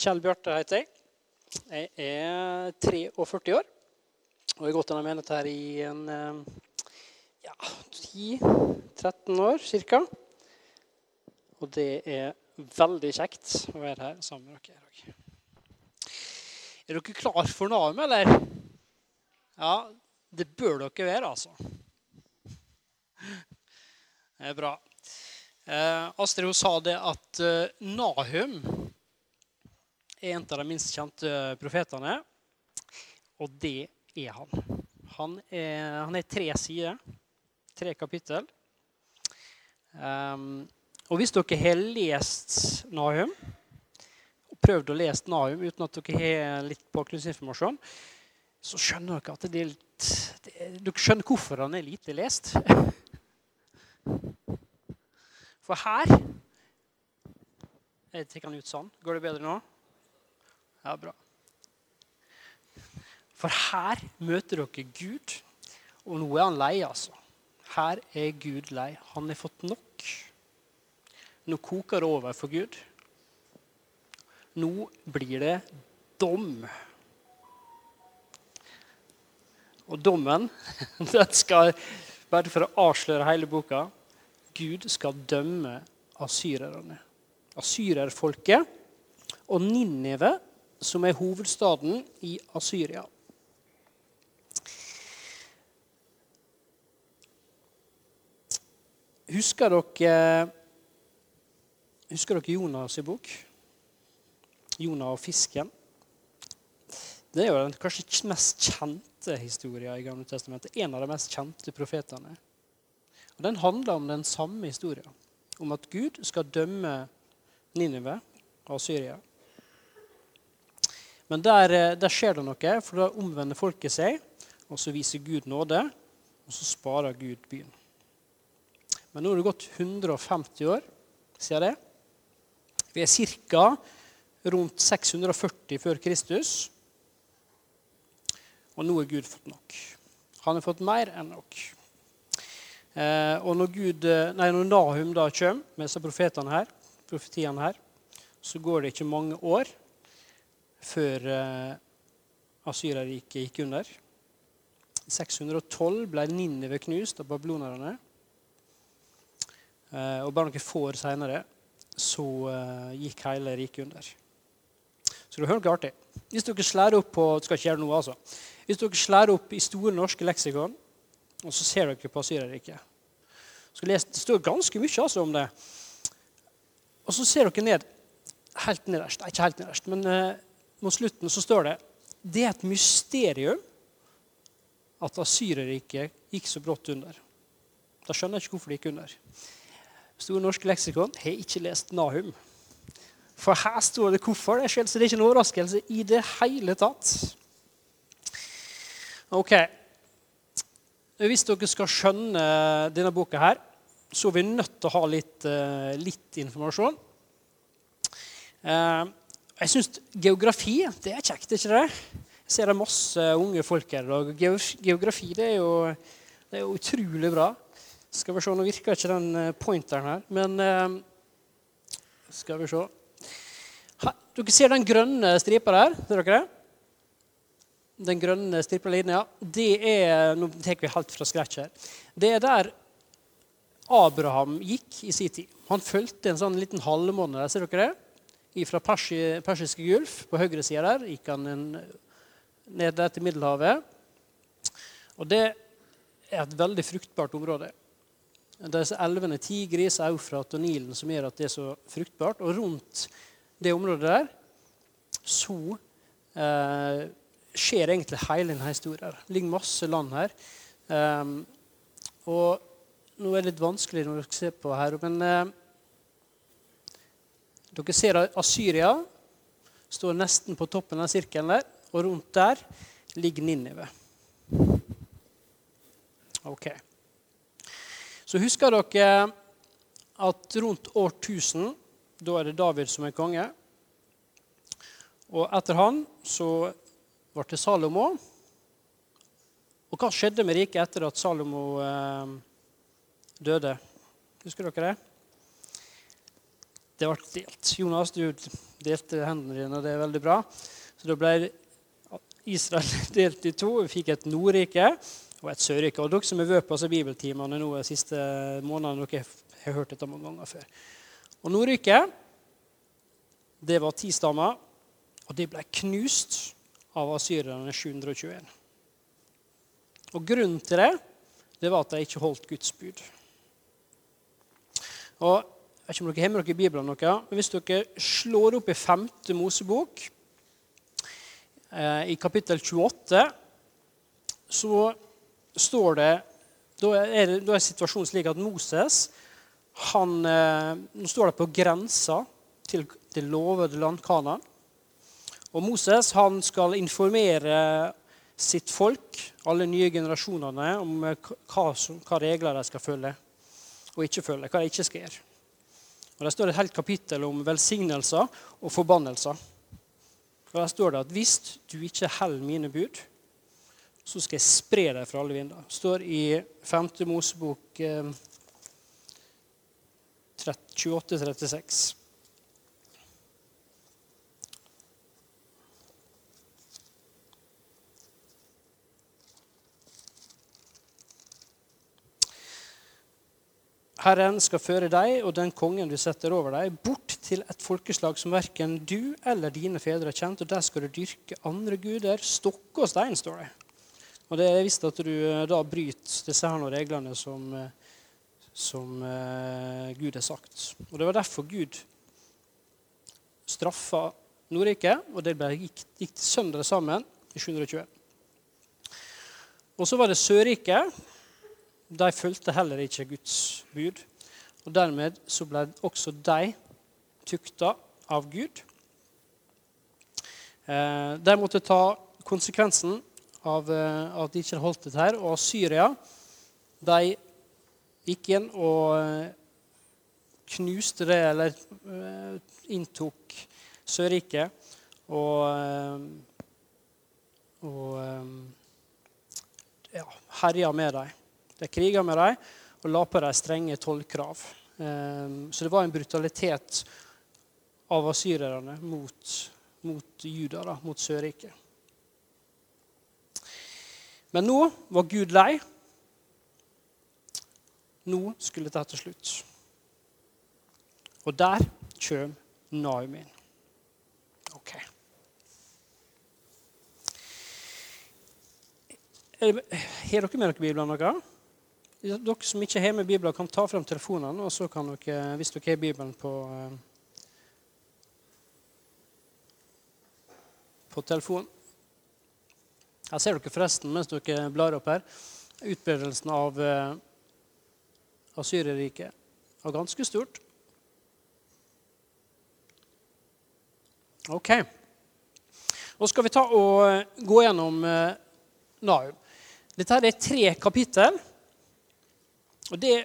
Kjell Bjarte heter jeg. Jeg er 43 år og har gått gjennom menigheten her i en ja, 10-13 år ca. Og det er veldig kjekt å være her sammen med dere. Er dere klar for Nahum, eller? Ja, det bør dere være, altså. Det er bra. Eh, Astrid hun sa det at eh, Nahum er en av de minst kjente profetene. Og det er han. Han er, han er tre sider, tre kapittel. Um, og hvis dere har lest Nahum, og prøvd å lese Nahum uten at dere har litt bakgrunnsinformasjon, så skjønner dere at det er litt det, Dere skjønner hvorfor han er lite lest. For her Jeg trekker den ut sånn. Går det bedre nå? Ja, bra. For her møter dere Gud, og nå er han lei, altså. Her er Gud lei. Han har fått nok. Nå koker det over for Gud. Nå blir det dom. Og dommen, den skal Bare for å avsløre hele boka Gud skal dømme asyrerne. Asyrerfolket og Ninive, som er hovedstaden i Asyria. Husker dere, husker dere Jonas' i bok? Jonah og fisken. Det er jo den kanskje mest kjente historien i Gamle Testamentet. En av de mest kjente profetene. Og Den handler om den samme historien. Om at Gud skal dømme Ninive og Syria. Men der, der, skjer det noe, for da omvender folket seg, og så viser Gud nåde, og så sparer Gud byen. Men nå har det gått 150 år siden det. Vi er ca. rundt 640 før Kristus. Og nå har Gud fått nok. Han har fått mer enn nok. Eh, og når, Gud, nei, når Nahum da kommer med disse profetene her, profetiene her, så går det ikke mange år før Asyrariket gikk under. I 612 ble Ninive knust av babylonerne. Eh, og bare noen få år seinere så eh, gikk hele riket under. Så det er noe artig. Hvis dere slår opp på skal ikke gjøre noe altså. Hvis dere slår opp i Store norske leksikon, og så ser dere på Asyrerriket Det står ganske mye altså, om det. Og så ser dere ned helt nederst. Ikke helt nederst, men mot slutten så står det det er et mysterium at Asyrerriket gikk så brått under. Da skjønner jeg ikke hvorfor det gikk under. Store norske leksikon har ikke lest Nahum. For her står det hvorfor. Det er, så det er ikke noen overraskelse i det hele tatt. Ok. Hvis dere skal skjønne denne boka, her, så er vi nødt til å ha litt, eh, litt informasjon. Eh, jeg syns geografi det er kjekt, ikke det? Jeg ser det er masse unge folk her. og Geografi det er, jo, det er utrolig bra. Skal vi se, Nå virker ikke den eh, pointeren her, men eh, Skal vi se. Dere ser den grønne stripa der? Ser dere det? Den grønne stripa linja. Det er Nå tar vi helt fra scratch her. Det er der Abraham gikk i sin tid. Han fulgte en sånn liten halvmåne ser dere det? Fra Persi, Persiske Gulf på høyre side der gikk han ned der til Middelhavet. Og det er et veldig fruktbart område disse elvene Tigris, Eufrat og Nilen som gjør at det er så fruktbart. Og rundt det området der så eh, skjer egentlig hele denne historien. Det ligger masse land her. Um, og nå er det litt vanskelig når dere ser på her, men eh, dere ser Assyria står nesten på toppen av sirkelen der, og rundt der ligger Ninive. Ok. Så husker dere at rundt år 1000, da er det David som er konge. Og etter han så ble det Salomo. Og hva skjedde med riket etter at Salomo eh, døde? Husker dere det? Det ble delt. Jonas, du delte hendene dine, og det er veldig bra. Så da ble Israel delt i to. Vi fikk et Nordrike og et Sørrike. Og dere som har vært på bibeltimene nå de siste månedene, dere har hørt dette mange ganger før. Og Nordriket, det var ti stammer, og de ble knust av asyrerne 721. Og grunnen til det, det var at de ikke holdt Guds bud. Og vet ikke om dere har med dere Bibelen, noe, men hvis dere slår opp i 5. Mosebok, eh, i kapittel 28, så står det Da er, da er situasjonen slik at Moses han, eh, Nå står det på grensa til det lovede land Kanan. Og Moses han skal informere sitt folk, alle nye generasjonene, om hva, som, hva regler de skal følge og ikke følge. Hva de ikke skal gjøre. Og Der står det et helt kapittel om velsignelser og forbannelser. Og Der står det at hvis du ikke holder mine bud, så skal jeg spre deg fra alle vinder. Det står i 5. Mosebok eh, 28-36. Herren skal føre deg og den kongen du setter over deg, bort til et folkeslag som verken du eller dine fedre har kjent, og der skal du dyrke andre guder, stokke og stein, står det. Og det er visst at du eh, da bryter disse her reglene som, eh, som uh, Gud har sagt. Og Det var derfor Gud straffa Nordrike, og det gikk, gikk til sammen i 720. Og så var det Sørriket de fulgte heller ikke Guds bud. Og Dermed så ble også de tukta av Gud. Eh, de måtte ta konsekvensen av eh, at de ikke holdt dette her. Og Syria de gikk inn og eh, knuste det, eller inntok Sørriket og, og ja, herja med dem. De kriga med dem og la på dem strenge tollkrav. Ehm, så det var en brutalitet av asyrerne mot, mot Juda, da, mot Sørriket. Men nå var Gud lei. Nå skulle dette til slutt. Og der kommer Naumin. Ok. Har dere med dere Bibelen? noe? Dere som ikke har med Bibelen, kan ta frem telefonene, og så kan dere, hvis dere har Bibelen på, eh, på telefonen Her ser dere forresten, mens dere blar opp her, utbredelsen av uh, Asyreriket. Og ganske stort. Ok. Nå skal vi ta og eh, gå gjennom Naum. Dette er tre kapittel. Og Det er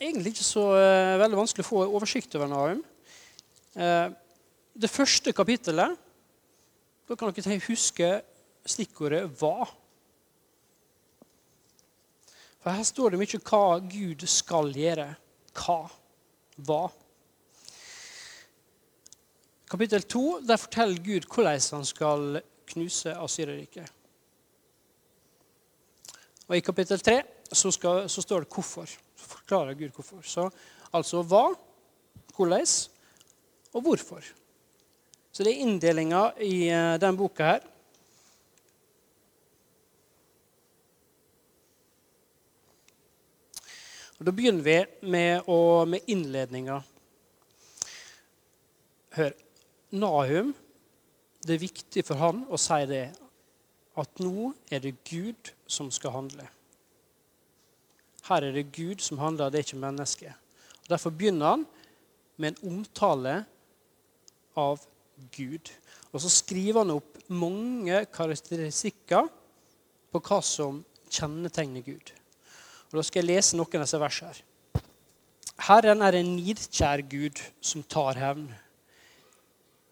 egentlig ikke så uh, veldig vanskelig å få oversikt over Nahum. Uh, det første kapittelet Da kan dere huske stikkordet 'hva'. For Her står det mye hva Gud skal gjøre. Hva. Hva. Kapittel 2 der forteller Gud hvordan han skal knuse Asyreriket. Og I kapittel 3 så, skal, så, står det hvorfor. Så forklarer Gud hvorfor. Så, altså hva, hvordan og hvorfor. Så det er inndelinga i uh, den boka her. Og Da begynner vi med, å, med innledninga. Hør. Nahum, det er viktig for han å si det at nå er det Gud som skal handle. Her er det Gud som handler, det er ikke mennesket. Derfor begynner han med en omtale av Gud. Og så skriver han opp mange karakteristikker på hva som kjennetegner Gud. Og Da skal jeg lese noen av disse versene. her. Herren er en nidkjær Gud som tar hevn.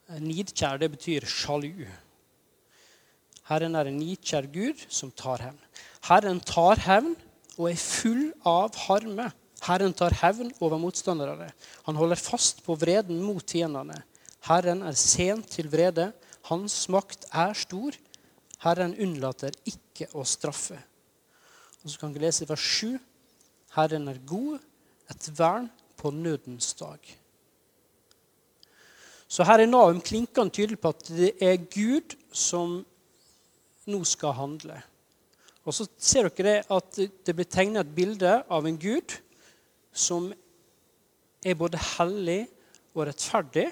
Nidkjær, det betyr sjalu. Herren er en nidkjær Gud som tar hevn. Herren tar hevn og er full av harme. Herren tar hevn over motstanderne. Han holder fast på vreden mot tjenerne. Herren er sent til vrede. Hans makt er stor. Herren unnlater ikke å straffe. Og Så kan vi lese vers 7. Herren er god, et vern på nødens dag. Så her er Nahum klinkende tydelig på at det er Gud som nå skal handle. Og så ser dere at det blir tegnet et bilde av en Gud som er både hellig og rettferdig,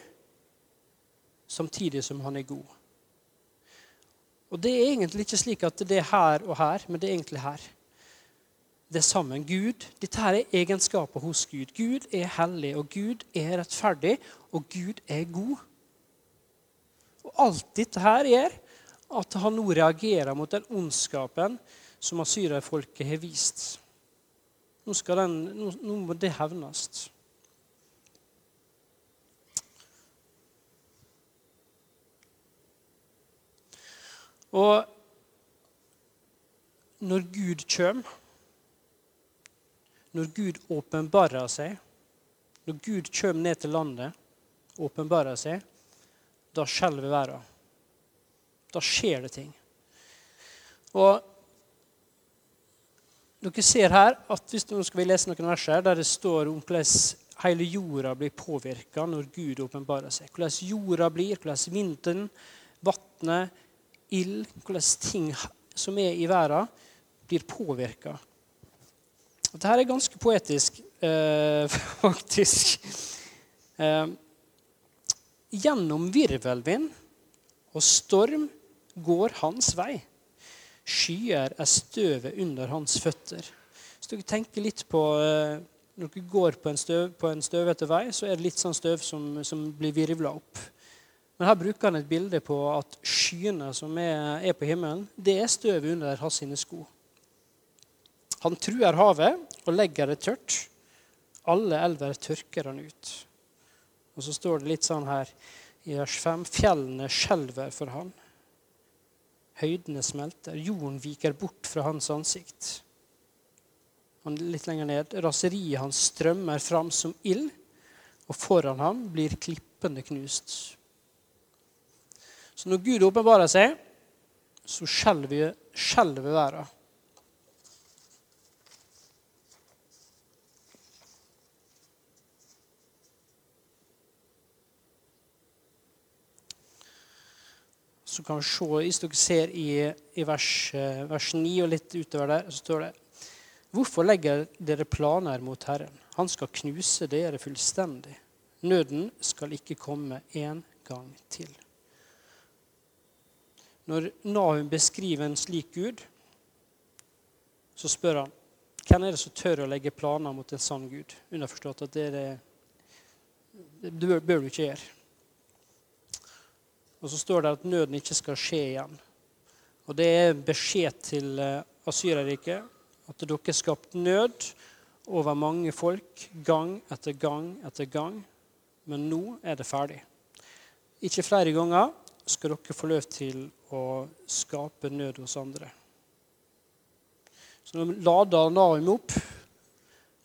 samtidig som han er god. Og Det er egentlig ikke slik at det er her og her, men det er egentlig her. Det er sammen. Gud, Dette her er egenskaper hos Gud. Gud er hellig, og Gud er rettferdig, og Gud er god. Og Alt dette her gjør at han nå reagerer mot den ondskapen som asyrerfolket har vist. Nå, den, nå, nå må det hevnes. Og når Gud kommer, når Gud åpenbarer seg, når Gud kommer ned til landet åpenbarer seg, da skjelver verden. Da skjer det ting. Og dere ser her at hvis Nå skal vi lese noen vers her der det står om hvordan hele jorda blir påvirka når Gud åpenbarer seg. Hvordan jorda blir, hvordan vinden, vannet, ild, hvordan ting som er i verden, blir påvirka. Dette er ganske poetisk, eh, faktisk. Eh, gjennom virvelvind og storm går hans vei. Skyer er støvet under hans føtter. Hvis dere tenker litt på eh, Når dere går på en, støv, på en støvete vei, så er det litt sånn støv som, som blir virvla opp. Men her bruker han et bilde på at skyene som er, er på himmelen, det er støvet under hans sine sko. Han truer havet og legger det tørt. Alle elver tørker han ut. Og så står det litt sånn her i vers 5.: Fjellene skjelver for han. Høydene smelter, jorden viker bort fra hans ansikt. Og litt lenger ned raseriet hans strømmer fram som ild, og foran ham blir klippene knust. Så når Gud åpenbarer seg, så skjelver verden. Så kan vi se, Hvis dere ser i, i vers, eh, vers 9 og litt utover der, så står det Hvorfor legger dere planer mot Herren? Han skal knuse dere fullstendig. Nøden skal ikke komme en gang til. Når Nahum beskriver en slik Gud, så spør han hvem er det som tør å legge planer mot en sann Gud? Underforstått at det, er, det bør, bør du ikke gjøre. Og så står det at nøden ikke skal skje igjen. Og det er beskjed til eh, at dere har skapt nød over mange folk gang etter gang etter gang. Men nå er det ferdig. Ikke flere ganger skal dere få lov til å skape nød hos andre. Så nå lader Naum opp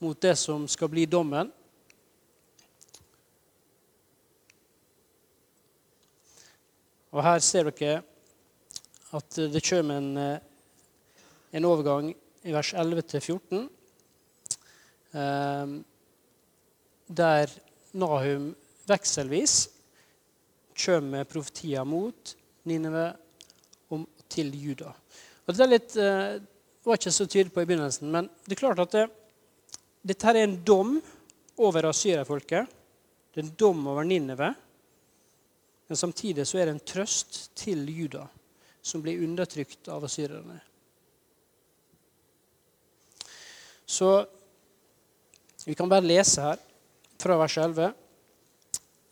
mot det som skal bli dommen. Og her ser dere at det kommer en, eh, en overgang i vers 11-14, eh, der Nahum vekselvis kommer med profetier mot Nineve og til Juda. Og det er litt, eh, var ikke så tydelig på i begynnelsen, men det er klart at det, dette er en dom over asyrerfolket. Det er en dom over Nineve. Men samtidig så er det en trøst til Juda, som blir undertrykt av asyrerne. Så vi kan bare lese her fra vers 11.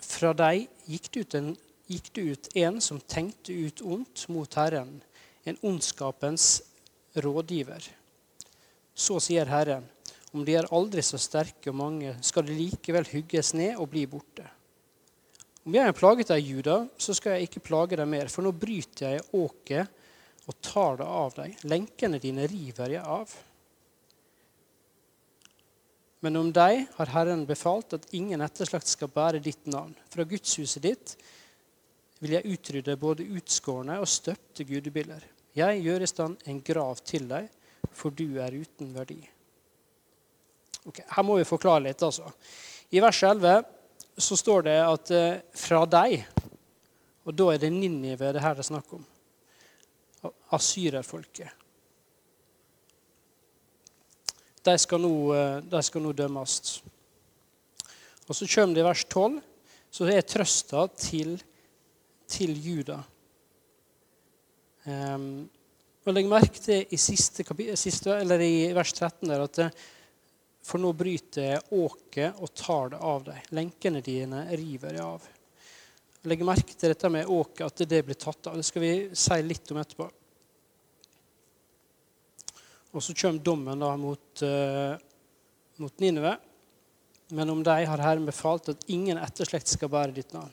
Fra deg gikk det ut en, det ut en som tenkte ut ondt mot Herren, en ondskapens rådgiver. Så sier Herren, om de er aldri så sterke og mange, skal de likevel hugges ned og bli borte. Om jeg har plaget deg, Juda, så skal jeg ikke plage deg mer, for nå bryter jeg åket og tar det av deg. Lenkene dine river jeg av. Men om deg har Herren befalt at ingen etterslakt skal bære ditt navn. Fra gudshuset ditt vil jeg utrydde både utskårne og støpte gudebiller. Jeg gjør i stand en grav til deg, for du er uten verdi. Okay, Her må vi forklare litt. altså. I vers 11 så står det at eh, 'fra deg', og da er det Ninive det her det er snakk om. Asyrerfolket. De skal, nå, eh, de skal nå dømmes. Og så kommer det i vers 12, så er trøsta til, til Juda. Um, og Legg merke til i, siste, siste, i vers 13 der, at for nå bryter jeg åket og tar det av deg. Lenkene dine river jeg av. Legg merke til dette med åket, at det blir tatt av. Det skal vi si litt om etterpå. Og så kommer dommen da mot, uh, mot Nineve. Men om deg har Herren befalt at ingen etterslekt skal bære ditt navn.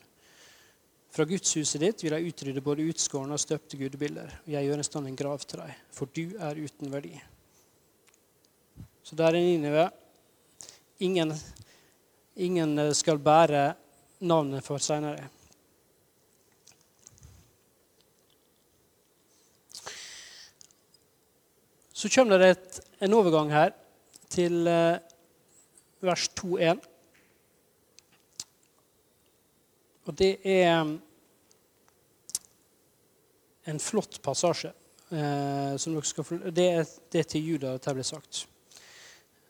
Fra gudshuset ditt vil jeg utrydde både utskårne og støpte gudebilder. Jeg gjør en stand en grav til deg, for du er uten verdi. Så der er Ninive. Ingen, ingen skal bære navnet for seinere. Så kommer det et, en overgang her til eh, vers 2.1. Og det er en flott passasje. Eh, som dere skal, det, er, det er til Juda dette blir sagt.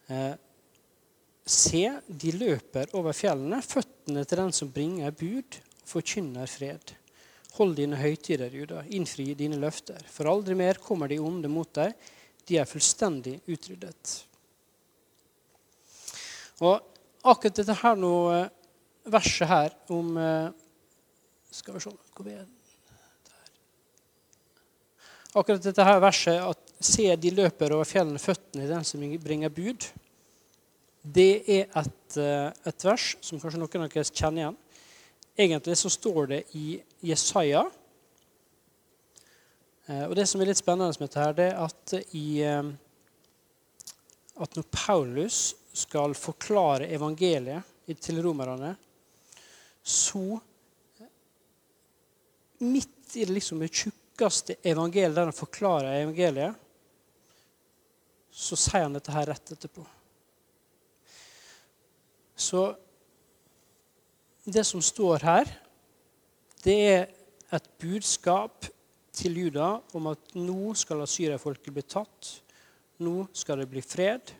Eh, Se, de løper over fjellene, føttene til den som bringer bud og forkynner fred. Hold dine høytider, Juda, innfri dine løfter, for aldri mer kommer de onde mot deg. De er fullstendig utryddet. Og akkurat dette her nå, eh, verset her om eh, Skal vi se hvor er akkurat dette her verset at se de løper over fjellene føttene i den som bringer bud, det er et, eh, et, vers som kanskje noen av dere kjenner igjen. Egentlig så står det i Jesaja. Eh, og Det som er litt spennende med dette, her, det er at, i, eh, at når Paulus skal forklare evangeliet til romerne, så midt i det liksom tjukke tjukkeste evangeliet, der han forklarer evangeliet, så sier han dette her rett etterpå. Så det som står her, det er et budskap til Juda om at nå skal asyrerfolket bli tatt. Nå skal det bli fred.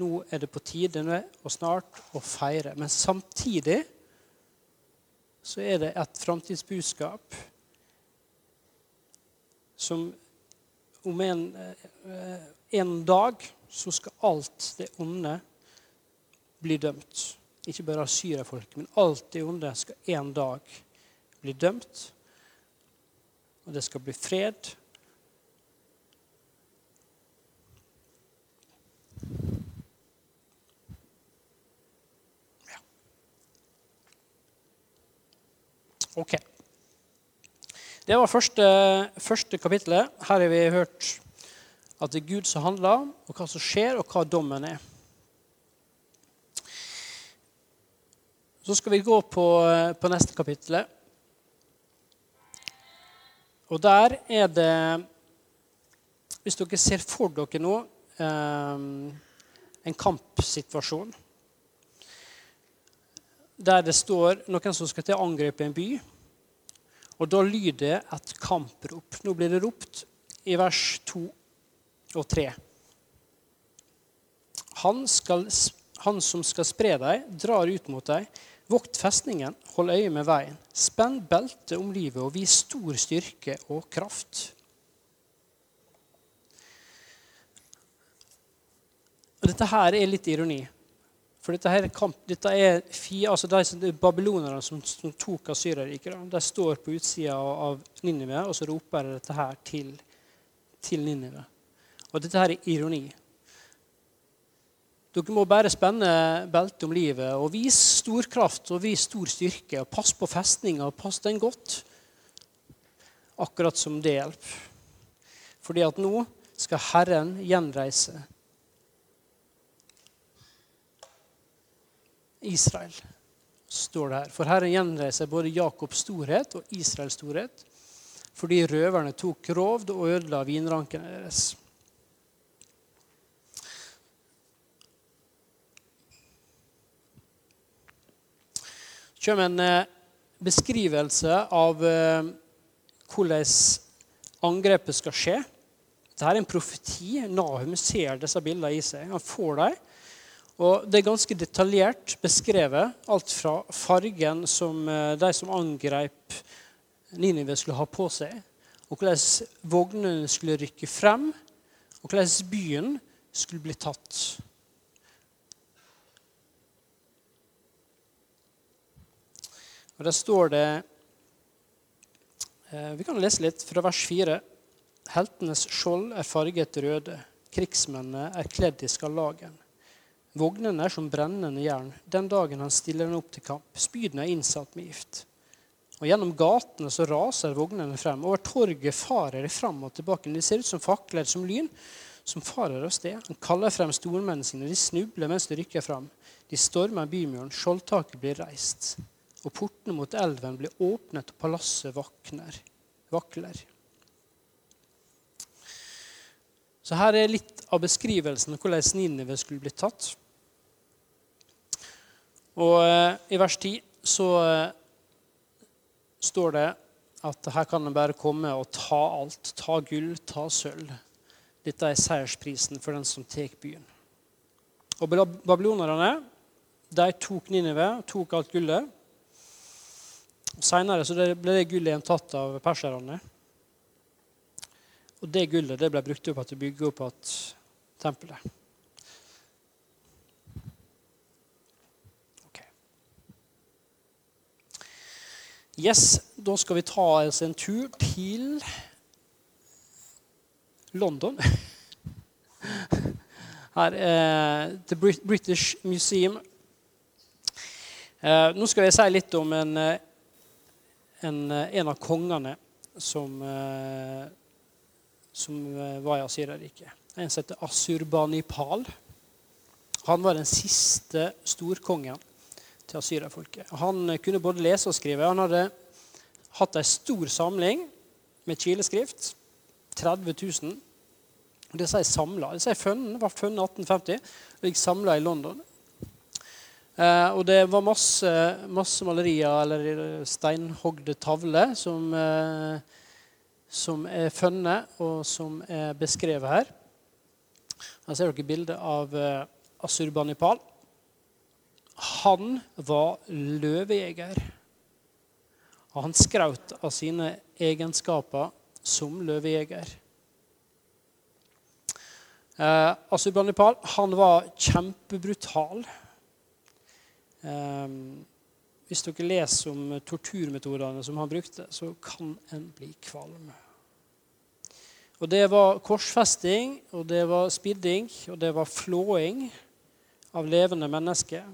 Nå er det på tide og snart å feire. Men samtidig så er det et framtidsbudskap som om en, eh, en dag så skal alt det onde bli dømt. Ikke bare asyrerfolket, men alt det onde skal en dag bli dømt. Og det skal bli fred. Ok. Det var første, første kapittelet. Her har vi hørt at det er Gud som handler, og hva som skjer, og hva dommen er. Så skal vi gå på, på neste kapittel. Og der er det Hvis dere ser for dere nå eh, en kampsituasjon der det står noen som skal til å angripe en by. Og da lyder et kamprop. Nå blir det ropt i vers 2 og 3. Han, han som skal spre deg, drar ut mot deg. Vokt festningen, hold øye med veien. Spenn beltet om livet og vis stor styrke og kraft. Og dette her er litt ironi. For dette, her er dette er fie, altså de, babylonerne som, som tok Asyrerriket. De står på utsida av Ninive, og så roper de dette her til, til Ninive. Og dette her er ironi. Dere må bare spenne beltet om livet og vise stor kraft og vise stor styrke. og Pass på festninga pass den godt. Akkurat som det hjelper. Fordi at nå skal Herren gjenreise Israel, står det her. For Herren gjenreiser både Jakobs storhet og Israels storhet, fordi røverne tok rovd og ødela vinrankene deres. Så kommer en eh, beskrivelse av eh, hvordan angrepet skal skje. Dette er en profeti. Nahum ser disse bildene i seg. Han får dem. Og Det er ganske detaljert beskrevet, alt fra fargen som eh, de som angrep Ninive, skulle ha på seg, og hvordan vognene skulle rykke frem, og hvordan byen skulle bli tatt. Og Der står det eh, Vi kan lese litt fra vers 4. Heltenes skjold er farget røde. Krigsmennene er kledd i skarlagen. Vognene er som brennende jern den dagen han stiller den opp til kamp. Spydene er innsatt med gift. Og Gjennom gatene så raser vognene frem. Over torget farer de fram og tilbake. De ser ut som fakler, som lyn, som farer av sted. Han kaller frem stormennene sine. De snubler mens de rykker fram. De stormer bymuren. Skjoldtaket blir reist. Og portene mot elven blir åpnet, og palasset vakner, vakler. Så her er litt av beskrivelsen av hvordan Ninive skulle bli tatt. Og eh, i vers 10 så eh, står det at her kan en bare komme og ta alt. Ta gull, ta sølv. Dette er seiersprisen for den som tar byen. Og babylonerne de tok Ninive, tok alt gullet. Seinere ble det gullet igjen tatt av perserne. Og det gullet det ble brukt opp til å bygge opp igjen tempelet. Yes, Da skal vi ta oss en tur til London. Her er The British Museum. Eh, nå skal jeg si litt om en, eh, en, eh, en av kongene som, som var i Asyreriket. En som heter Asurbanipal. Han var den siste storkongen til asyrerfolket. Han kunne både lese og skrive. Han hadde hatt ei stor samling med kileskrift. 30 000. Det sier samla. Det sier funnet, var funnet 1850 og gikk samla i London. Eh, og det var masse, masse, malerier eller steinhogde tavler som, eh, som er funnet, og som er beskrevet her. Her ser dere bildet av eh, Asurbanipal. Han var løvejeger. Og han skraut av sine egenskaper som løvejeger. Eh, Asubanipal han var kjempebrutal. Eh, hvis dere leser om torturmetodene som han brukte, så kan en bli kvalm. Og Det var korsfesting, og det var spidding, og det var flåing av levende mennesker.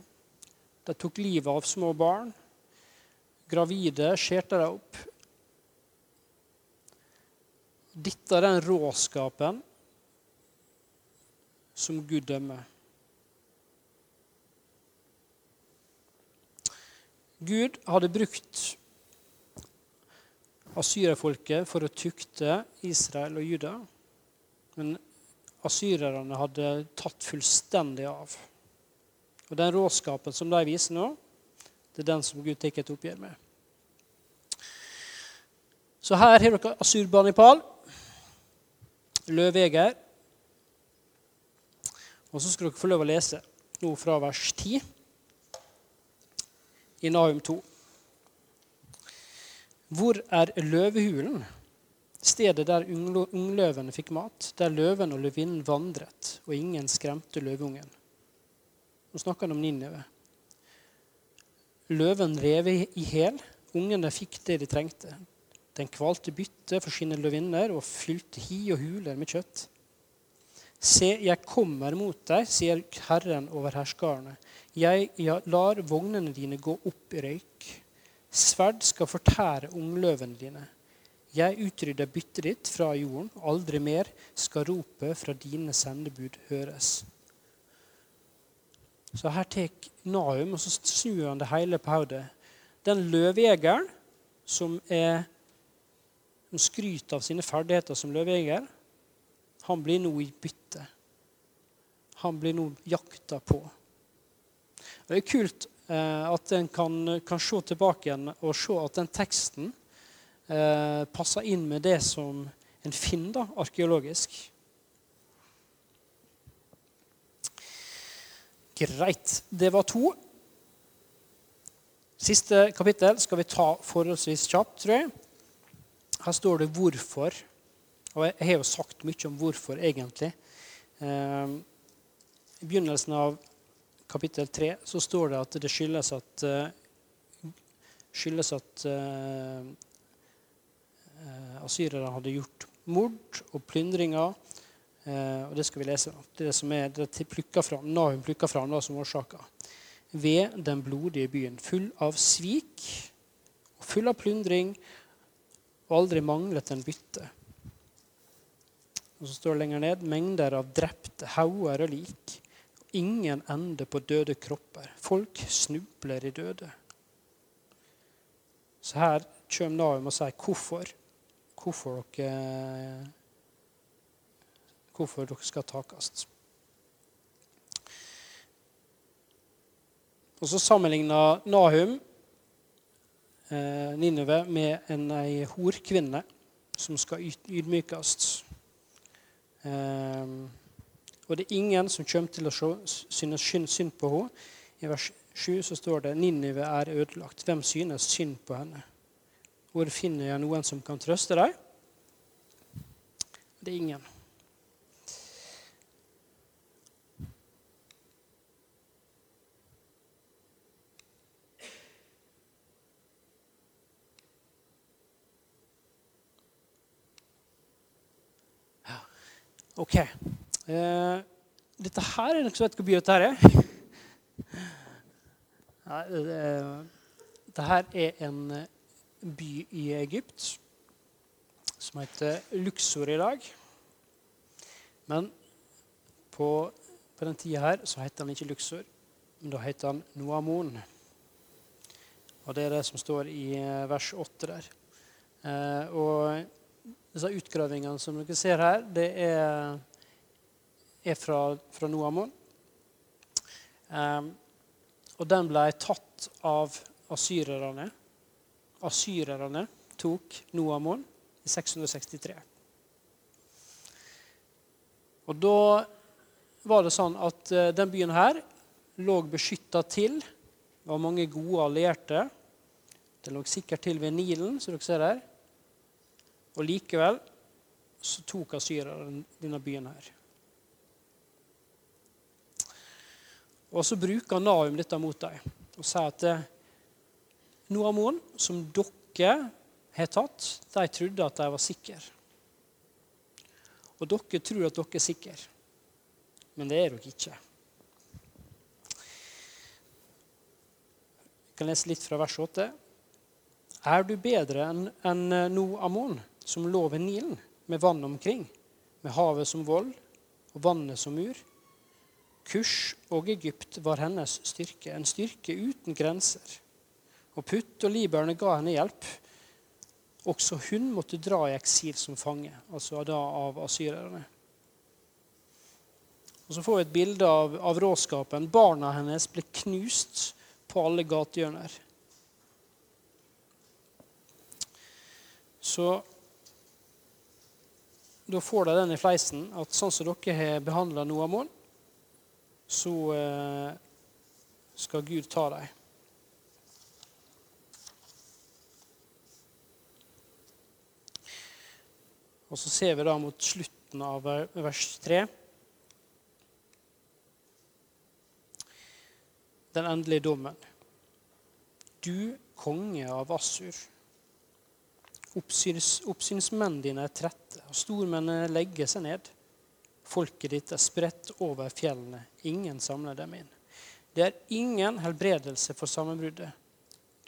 De tok livet av små barn. Gravide skjærte de opp. Dette er den råskapen som Gud dømmer. Gud hadde brukt asyrerfolket for å tukte Israel og Juda. Men asyrerne hadde tatt fullstendig av. Og den råskapen som de viser nå, det er den som Gud tar et oppgjør med. Så her har dere Asurbanipal, løvejeger. Og så skal dere få lov å lese nå fra vers 10 i Nahum 2. Hvor er løvehulen? Stedet der ungløvene fikk mat, der løven og løvinnen vandret, og ingen skremte løveungen. Nå snakker han om Ninive. Løven rev i hæl. Ungene fikk det de trengte. Den kvalte bytte for sine løvinner og fylte hi og huler med kjøtt. Se, jeg kommer mot deg, sier Herren over herskarene. Jeg lar vognene dine gå opp i røyk. Sverd skal fortære ungløvene dine. Jeg utrydder byttet ditt fra jorden. Aldri mer skal ropet fra dine sendebud høres. Så her tar Nahum, og så snur han det hele på hodet. Den løvjegeren som, er, som skryter av sine ferdigheter som løvejeger, han blir nå i bytte. Han blir nå jakta på. Det er kult eh, at en kan, kan, se tilbake igjen og se at den teksten eh, passer inn med det som en finner arkeologisk. Greit. Det var to. Siste kapittel skal vi ta forholdsvis kjapt, tror jeg. Her står det 'hvorfor'. Og jeg har jo sagt mye om hvorfor, egentlig. Ehm, I begynnelsen av kapittel 3 så står det at det skyldes at, eh, skyldes at uh, asyrerne hadde gjort mord og plyndringer. Uh, og det skal vi lese. Det er det som er det plukker fram, Nahum plukker fram da, som årsaker. ved den blodige byen, full av svik og full av plyndring, og aldri manglet en bytte. Og så står det lenger ned mengder av drepte hauger og lik. Ingen ende på døde kropper. Folk snubler i døde. Så her kommer Nahum og sier hvorfor. Hvorfor dere, hvorfor dere skal takast. Og så sammenligna Nahum eh, Nineve med en ei horkvinne som skal ydmykes. Eh, og det er ingen som kommer til å synes synd på henne. I vers 7 så står det Ninive er ødelagt. Hvem synes synd på henne? Hvor finner jeg noen som kan trøste deg? Det er ingen. OK. Eh, dette her er noe som vet hvor dette her er. Dette her er en by i Egypt som heter Luxor i dag. Men på, på den tida her så heter han ikke Luxor, men da heter han Noamon. Og det er det som står i eh, vers 8 der. Eh, og disse utgravingene som dere ser her, det er, er fra, fra Noamon. Um, og den ble tatt av asyrerne. Asyrerne tok Noamon i 663. Og da var det sånn at uh, den byen her lå beskytta til. Det var mange gode allierte. Det lå sikkert til ved Nilen, som dere ser her. Og likevel så tok asyrerne denne byen her. Og så bruker Naum dette mot dem og sier at eh, Noamon, som dere har tatt, de trodde at de var sikre. Og dere tror at dere er sikre, men det er dere ikke. Jeg kan lese litt fra vers 8. Er du bedre enn Noamon? Som lå ved Nilen, med vann omkring, med havet som vold og vannet som mur. Kurs og Egypt var hennes styrke, en styrke uten grenser. Og Putt og libyerne ga henne hjelp. Også hun måtte dra i eksil som fange, altså da av asyrerne. Og Så får vi et bilde av, av råskapen. Barna hennes ble knust på alle gatehjørner. Så da får de den i fleisen at sånn som dere har behandla Noamon, så eh, skal Gud ta dem. Og så ser vi da mot slutten av vers 3 den endelige dommen. Du konge av Assur. Oppsyns, oppsynsmennene dine er trette, og stormennene legger seg ned. Folket ditt er spredt over fjellene. Ingen samler dem inn. Det er ingen helbredelse for sammenbruddet.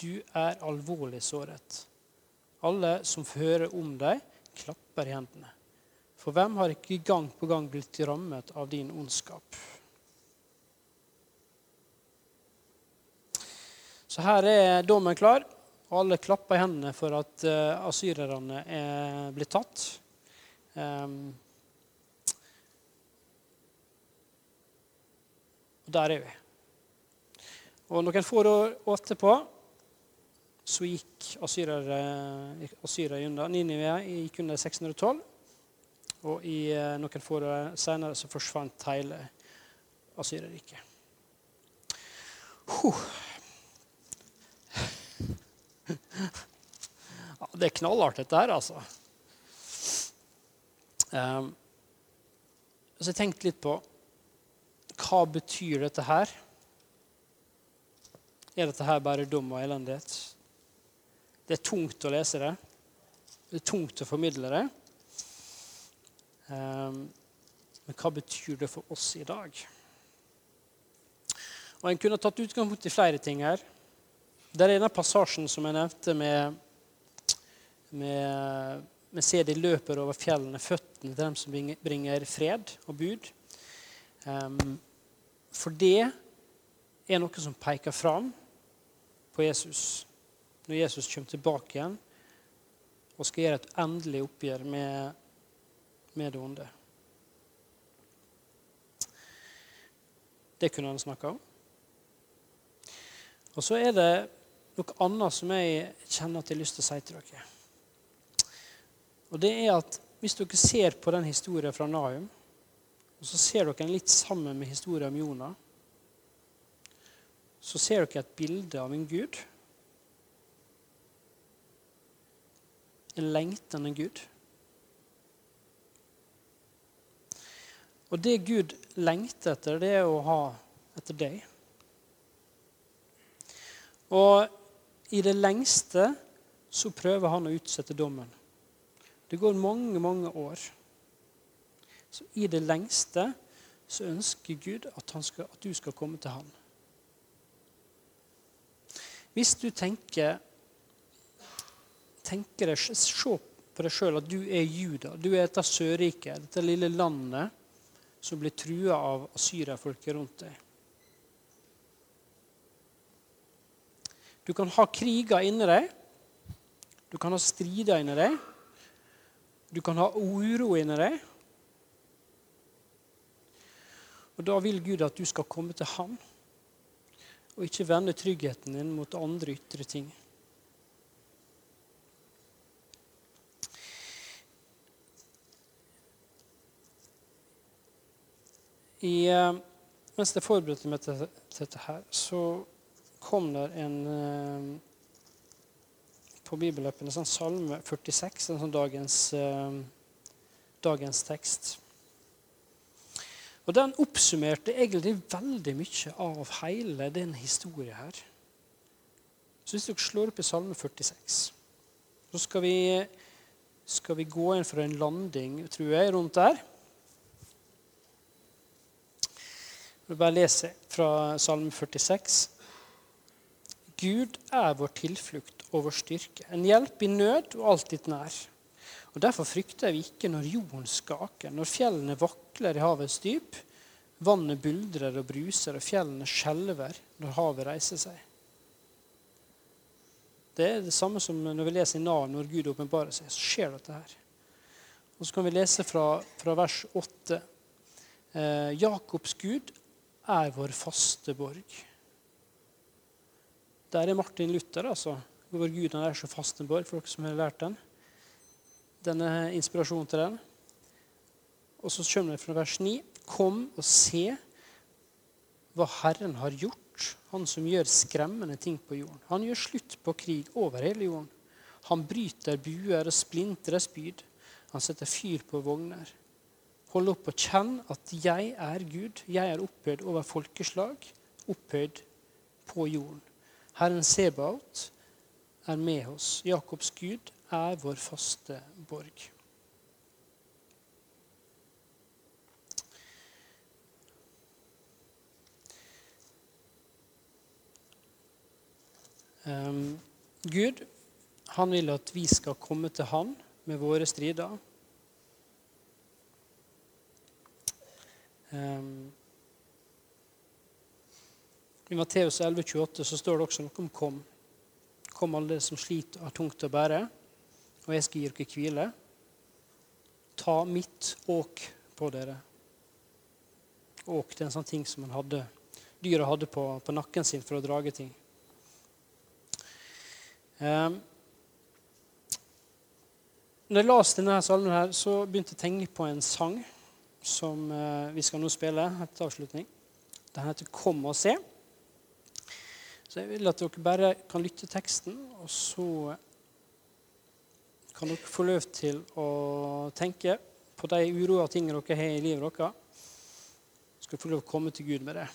Du er alvorlig såret. Alle som hører om deg, klapper i hendene. For hvem har ikke gang på gang blitt rammet av din ondskap? Så her er dommen klar, alle klappa i hendene for at uh, asyrerne er blitt tatt. Um, og der er vi. Og noen få år etterpå så gikk asyrere unna. Ninive gikk under 612. Og i eh, noen få år senere så forsvant hele Asyreriket. Huh. Ja, det er knallhardt, dette her, altså. Um, så jeg tenkte litt på hva betyr dette her? Er dette her bare dum og elendighet? Det er tungt å lese det. Det er tungt å formidle det. Um, men hva betyr det for oss i dag? Og En kunne tatt utgangspunkt i flere ting her. Der er denne passasjen som jeg nevnte med, med, med se de løper over fjellene, føttene til dem som bringer fred og bud. Um, for det er noe som peker fram på Jesus når Jesus kommer tilbake igjen og skal gjøre et endelig oppgjør med, med det onde. Det kunne han snakka om. Og så er det noe annet som jeg kjenner at jeg har lyst til å si til dere. Og det er at Hvis dere ser på den historien fra Nahum, og så ser dere den litt sammen med historien om Jonah, så ser dere et bilde av en gud. En lengtende Gud. Og det Gud lengter etter, det er å ha etter deg. Og i det lengste så prøver han å utsette dommen. Det går mange, mange år. Så i det lengste så ønsker Gud at, skal, at du skal komme til han. Hvis du tenker, tenker deg, Se på deg sjøl at du er Juda. Du er dette Sørriket, dette lille landet som blir trua av asyrerfolket rundt deg. Du kan ha kriger inni deg. Du kan ha strider inni deg. Du kan ha uro inni deg. Og Da vil Gud at du skal komme til Han, og ikke vende tryggheten din mot andre ytre ting. I, eh, mens jeg forberedte meg til dette, her, så kom der en eh, på bibelløpet en sånn salme 46, en sånn dagens, eh, dagens tekst. Og Den oppsummerte egentlig veldig mye av hele den historien her. Så hvis dere slår opp i Salme 46, så skal vi, skal vi gå inn for en landing, tror jeg, rundt der. Jeg vil bare lese fra Salme 46. Gud er vår tilflukt og vår styrke, en hjelp i nød og alltid nær. Og Derfor frykter vi ikke når jorden skaker, når fjellene vakler i havets dyp, vannet buldrer og bruser, og fjellene skjelver når havet reiser seg. Det er det samme som når vi leser i Nav, når Gud åpenbarer seg. Så skjer dette her. Og Så kan vi lese fra, fra vers 8. Eh, Jakobs Gud er vår faste borg. Der er Martin Luther, altså. Hvor Gud er så fast en borg, for dere som har lært den. Denne inspirasjonen til den. Og så kommer det fra vers 9. Kom og se hva Herren har gjort, han som gjør skremmende ting på jorden. Han gjør slutt på krig over hele jorden. Han bryter buer og splintrer spyd. Han setter fyr på vogner. Hold opp og kjenn at jeg er Gud. Jeg er opphøyd over folkeslag, opphøyd på jorden. Herren Sebaot er med oss. Jakobs Gud er vår faste borg. Um, Gud han vil at vi skal komme til Han med våre strider. Um, I Matteus 11,28 så står det også noe om kom. Kom alle som sliter og har tungt å bære, og jeg skal gi dere hvile. Ta mitt åk på dere. Åk det er en sånn ting som man hadde, dyra hadde på, på nakken sin for å drage ting. Um, når jeg leste denne salmen, her, så begynte jeg å tenke på en sang som uh, vi skal nå spille etter avslutning. Den heter 'Kom og se'. Så jeg vil at dere bare kan lytte teksten, og så kan dere få lov til å tenke på de uroa tingene dere har i livet deres. Så skal dere få lov til å komme til Gud med det.